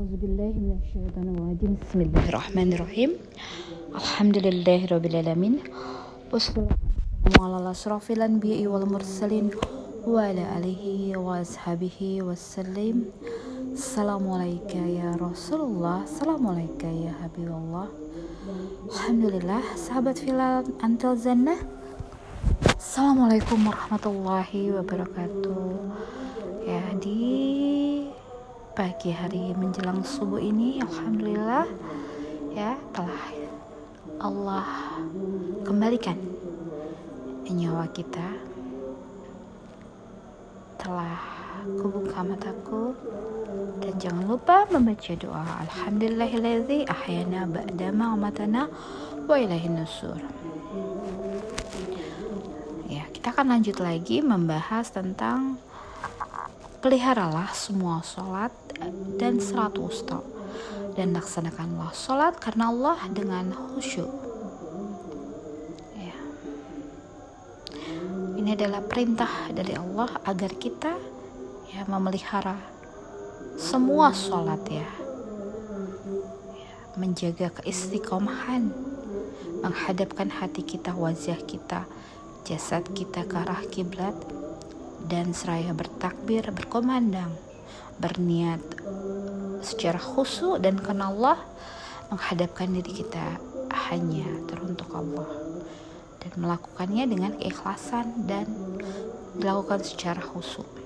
أعوذ بالله من الشيطان الرجيم بسم الله الرحمن الرحيم الحمد لله رب العالمين والصلاة والسلام على أشرف الأنبياء والمرسلين وعلى آله وأصحابه وسلم السلام عليك يا رسول الله السلام عليك يا حبيب الله Alhamdulillah sahabat filal antel zannah Assalamualaikum warahmatullahi wabarakatuh Ya di pagi hari menjelang subuh ini Alhamdulillah ya telah Allah kembalikan nyawa kita. Telah kubuka mataku dan jangan lupa membaca doa. Alhamdulillahilladzi ahyana ba'da ma'amatana wa ilahin nusur. Ya kita akan lanjut lagi membahas tentang peliharalah semua sholat dan serat wusta. Dan laksanakanlah sholat karena Allah dengan khusyuk. Ya. ini adalah perintah dari Allah agar kita ya memelihara semua sholat ya, ya menjaga keistiqomahan menghadapkan hati kita wajah kita jasad kita ke arah kiblat dan seraya bertakbir berkomandang berniat secara khusyuk dan karena Allah menghadapkan diri kita hanya teruntuk Allah dan melakukannya dengan keikhlasan dan dilakukan secara khusyuk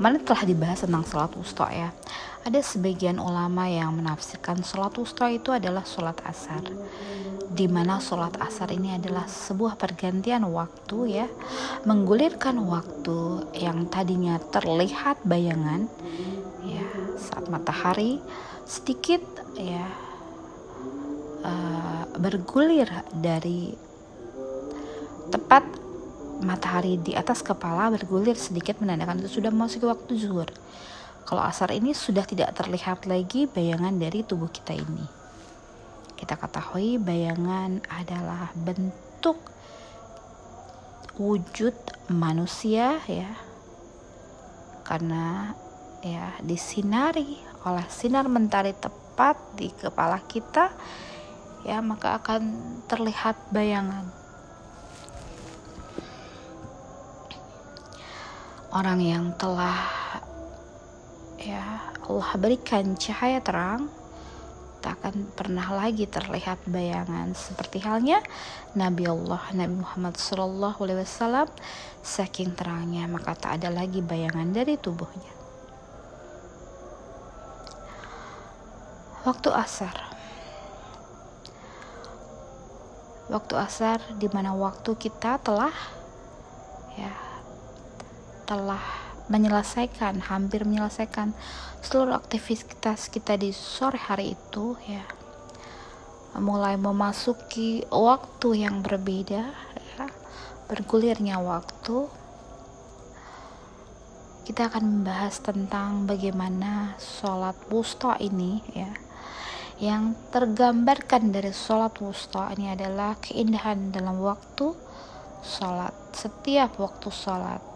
kemarin telah dibahas tentang sholat wusta ya. Ada sebagian ulama yang menafsirkan sholat wusta itu adalah sholat asar. Di mana sholat asar ini adalah sebuah pergantian waktu ya. Menggulirkan waktu yang tadinya terlihat bayangan ya saat matahari sedikit ya uh, bergulir dari tepat matahari di atas kepala bergulir sedikit menandakan itu sudah masuk waktu zuhur. Kalau asar ini sudah tidak terlihat lagi bayangan dari tubuh kita ini. Kita ketahui bayangan adalah bentuk wujud manusia ya. Karena ya disinari oleh sinar mentari tepat di kepala kita ya maka akan terlihat bayangan orang yang telah ya Allah berikan cahaya terang tak akan pernah lagi terlihat bayangan. Seperti halnya Nabi Allah Nabi Muhammad Shallallahu Alaihi Wasallam saking terangnya maka tak ada lagi bayangan dari tubuhnya. Waktu asar. Waktu asar di mana waktu kita telah ya telah menyelesaikan hampir menyelesaikan seluruh aktivitas kita di sore hari itu ya. Mulai memasuki waktu yang berbeda ya, bergulirnya waktu kita akan membahas tentang bagaimana sholat wusta ini ya. Yang tergambarkan dari sholat wusta ini adalah keindahan dalam waktu sholat setiap waktu sholat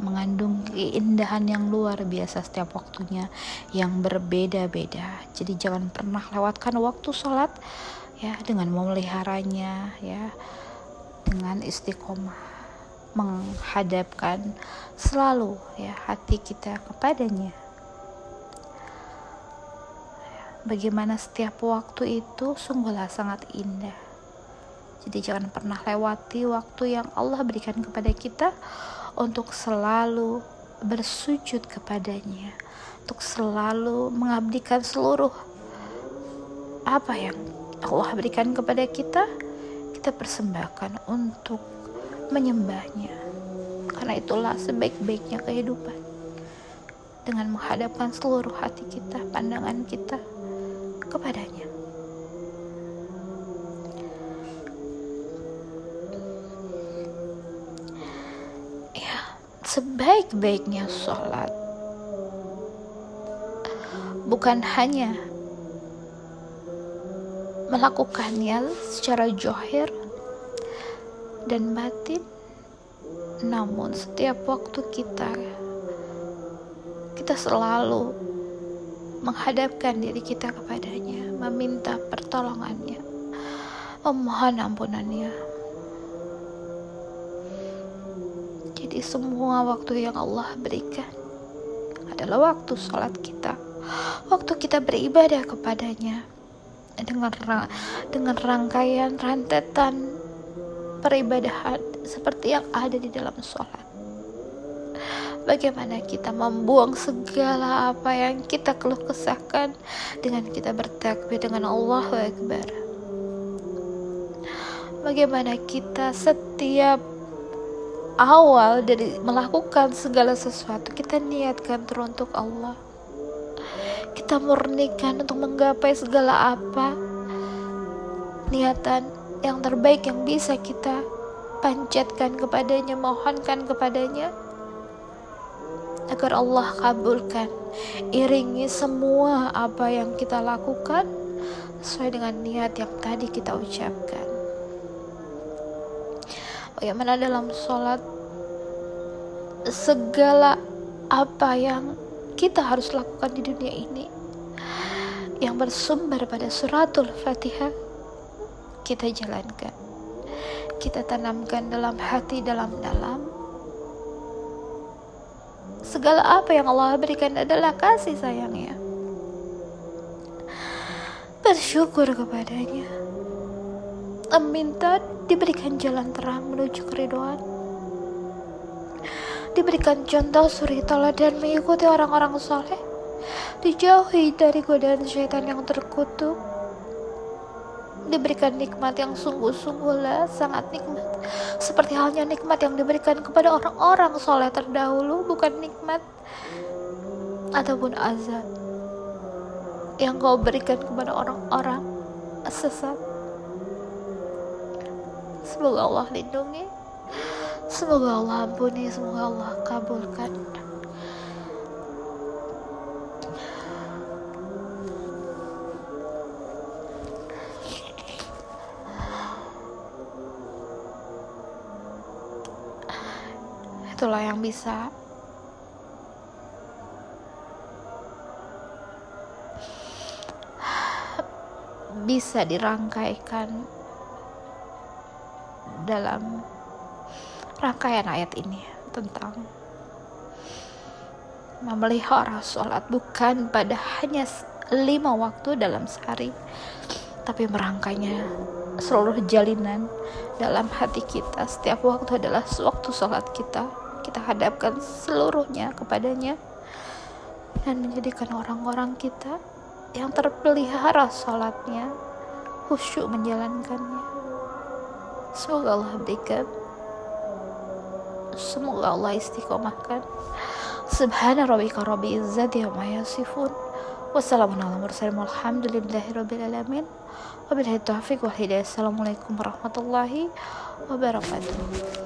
mengandung keindahan yang luar biasa setiap waktunya yang berbeda-beda. Jadi jangan pernah lewatkan waktu sholat ya dengan memeliharanya ya dengan istiqomah menghadapkan selalu ya hati kita kepadanya. Bagaimana setiap waktu itu sungguhlah sangat indah. Jadi jangan pernah lewati waktu yang Allah berikan kepada kita untuk selalu bersujud kepadanya, untuk selalu mengabdikan seluruh apa yang Allah berikan kepada kita, kita persembahkan untuk menyembahnya. Karena itulah sebaik-baiknya kehidupan. Dengan menghadapkan seluruh hati kita, pandangan kita kepadanya. Sebaik-baiknya sholat bukan hanya melakukannya secara johir dan batin namun setiap waktu kita kita selalu menghadapkan diri kita kepadanya, meminta pertolongannya, memohon ampunannya. Jadi semua waktu yang Allah berikan adalah waktu sholat kita, waktu kita beribadah kepadanya dengan dengan rangkaian rantetan peribadahan seperti yang ada di dalam sholat. Bagaimana kita membuang segala apa yang kita keluh kesahkan dengan kita bertakbir dengan Allah Akbar. Bagaimana kita setiap awal dari melakukan segala sesuatu kita niatkan teruntuk Allah. Kita murnikan untuk menggapai segala apa niatan yang terbaik yang bisa kita panjatkan kepadanya, mohonkan kepadanya agar Allah kabulkan iringi semua apa yang kita lakukan sesuai dengan niat yang tadi kita ucapkan bagaimana dalam sholat segala apa yang kita harus lakukan di dunia ini yang bersumber pada suratul fatihah kita jalankan. Kita tanamkan dalam hati dalam-dalam segala apa yang Allah berikan adalah kasih sayangnya. Bersyukur kepadanya meminta diberikan jalan terang menuju keriduan. Diberikan contoh suri dan mengikuti orang-orang soleh. Dijauhi dari godaan syaitan yang terkutuk. Diberikan nikmat yang sungguh-sungguhlah sangat nikmat. Seperti halnya nikmat yang diberikan kepada orang-orang soleh terdahulu bukan nikmat ataupun azab yang kau berikan kepada orang-orang sesat semoga Allah lindungi. Semoga Allah ampuni semoga Allah kabulkan. Itulah yang bisa. Bisa dirangkaikan dalam rangkaian ayat ini tentang memelihara sholat bukan pada hanya lima waktu dalam sehari tapi merangkainya seluruh jalinan dalam hati kita. Setiap waktu adalah waktu sholat kita. Kita hadapkan seluruhnya kepadanya dan menjadikan orang-orang kita yang terpelihara sholatnya khusyuk menjalankannya semoga Allah berikan. Semoga Allah istiqomahkan. Subhana rabbika rabbi izzati amma yasifun. Wassalamu ala mursalin. Walhamdulillahi rabbil alamin. Wabillahi taufiq wal hidayah. Assalamualaikum warahmatullahi wabarakatuh